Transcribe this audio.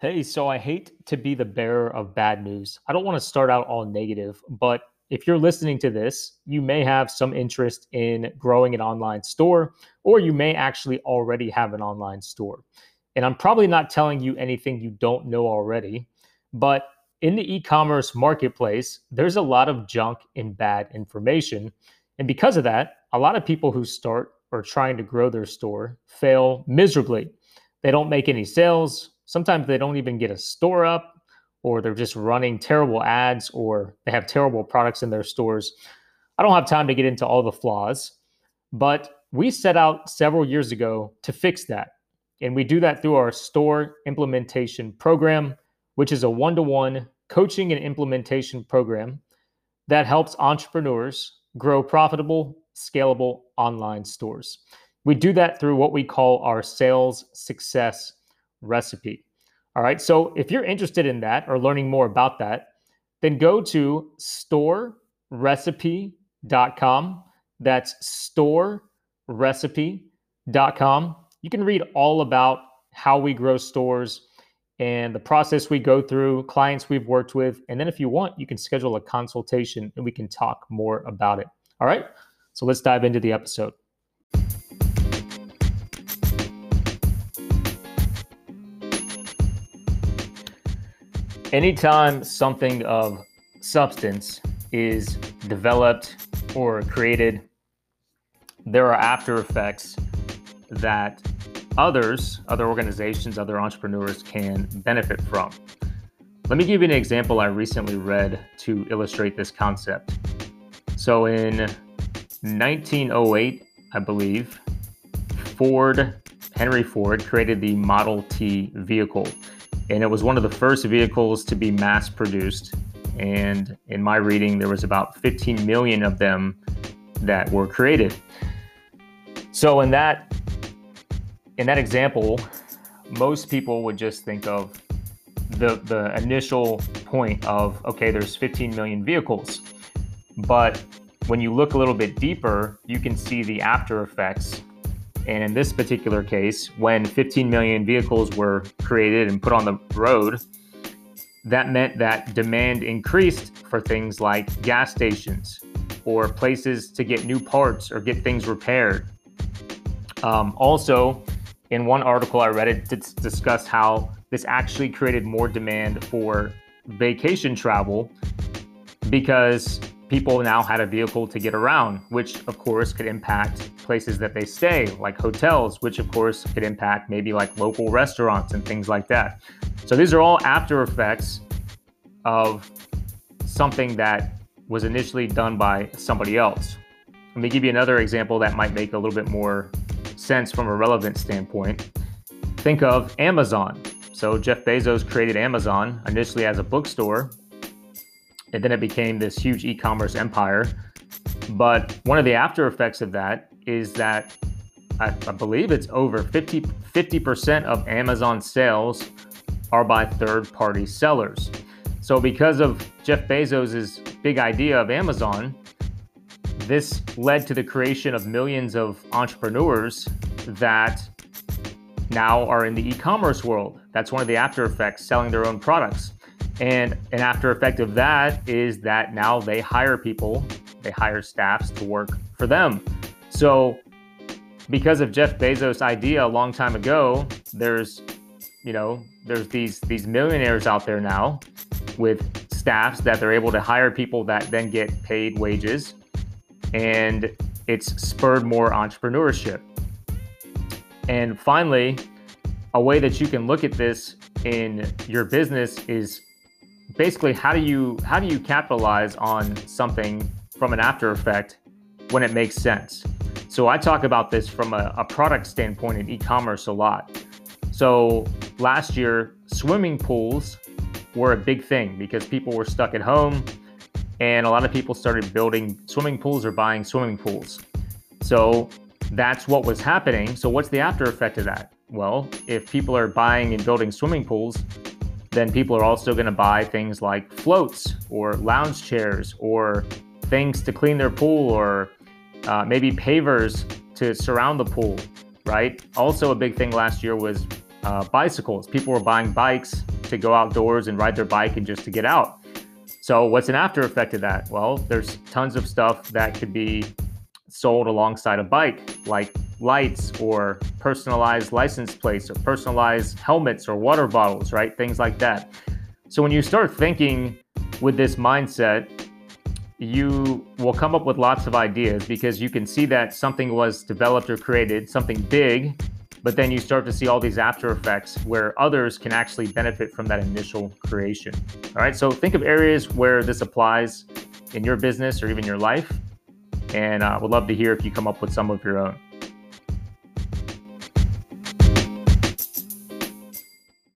Hey, so I hate to be the bearer of bad news. I don't want to start out all negative, but if you're listening to this, you may have some interest in growing an online store, or you may actually already have an online store. And I'm probably not telling you anything you don't know already, but in the e commerce marketplace, there's a lot of junk and bad information. And because of that, a lot of people who start or trying to grow their store fail miserably. They don't make any sales, sometimes they don't even get a store up or they're just running terrible ads or they have terrible products in their stores. I don't have time to get into all the flaws, but we set out several years ago to fix that. And we do that through our store implementation program, which is a one to one coaching and implementation program that helps entrepreneurs grow profitable, scalable online stores. We do that through what we call our sales success recipe. All right. So if you're interested in that or learning more about that, then go to storerecipe.com. That's storerecipe.com. You can read all about how we grow stores and the process we go through, clients we've worked with. And then if you want, you can schedule a consultation and we can talk more about it. All right. So let's dive into the episode. Anytime something of substance is developed or created, there are after effects that others, other organizations, other entrepreneurs can benefit from. Let me give you an example I recently read to illustrate this concept. So in 1908, I believe, Ford, Henry Ford created the Model T vehicle and it was one of the first vehicles to be mass produced. And in my reading, there was about 15 million of them that were created. So in that in that example, most people would just think of the the initial point of okay, there's 15 million vehicles. But when you look a little bit deeper, you can see the after effects and in this particular case, when 15 million vehicles were created and put on the road, that meant that demand increased for things like gas stations or places to get new parts or get things repaired. Um, also, in one article I read, it discussed how this actually created more demand for vacation travel because people now had a vehicle to get around, which of course could impact places that they stay, like hotels, which of course could impact maybe like local restaurants and things like that. So these are all after effects of something that was initially done by somebody else. Let me give you another example that might make a little bit more sense from a relevant standpoint. Think of Amazon. So Jeff Bezos created Amazon initially as a bookstore and then it became this huge e-commerce empire. But one of the after effects of that is that I, I believe it's over 50 percent of Amazon sales are by third-party sellers. So because of Jeff Bezos's big idea of Amazon, this led to the creation of millions of entrepreneurs that now are in the e-commerce world. That's one of the after effects, selling their own products. And an after effect of that is that now they hire people, they hire staffs to work for them. So because of Jeff Bezos' idea a long time ago, there's you know, there's these these millionaires out there now with staffs that they're able to hire people that then get paid wages and it's spurred more entrepreneurship. And finally, a way that you can look at this in your business is basically how do you how do you capitalize on something from an after effect when it makes sense? So i talk about this from a, a product standpoint in e-commerce a lot. So last year swimming pools were a big thing because people were stuck at home and a lot of people started building swimming pools or buying swimming pools. So that's what was happening. So what's the after effect of that? Well if people are buying and building swimming pools then people are also going to buy things like floats or lounge chairs or things to clean their pool or uh, maybe pavers to surround the pool, right? Also, a big thing last year was uh, bicycles. People were buying bikes to go outdoors and ride their bike and just to get out. So, what's an after effect of that? Well, there's tons of stuff that could be sold alongside a bike, like lights or personalized license plates or personalized helmets or water bottles, right? Things like that. So, when you start thinking with this mindset, you will come up with lots of ideas because you can see that something was developed or created, something big, but then you start to see all these after effects where others can actually benefit from that initial creation. All right, so think of areas where this applies in your business or even your life, and I uh, would love to hear if you come up with some of your own.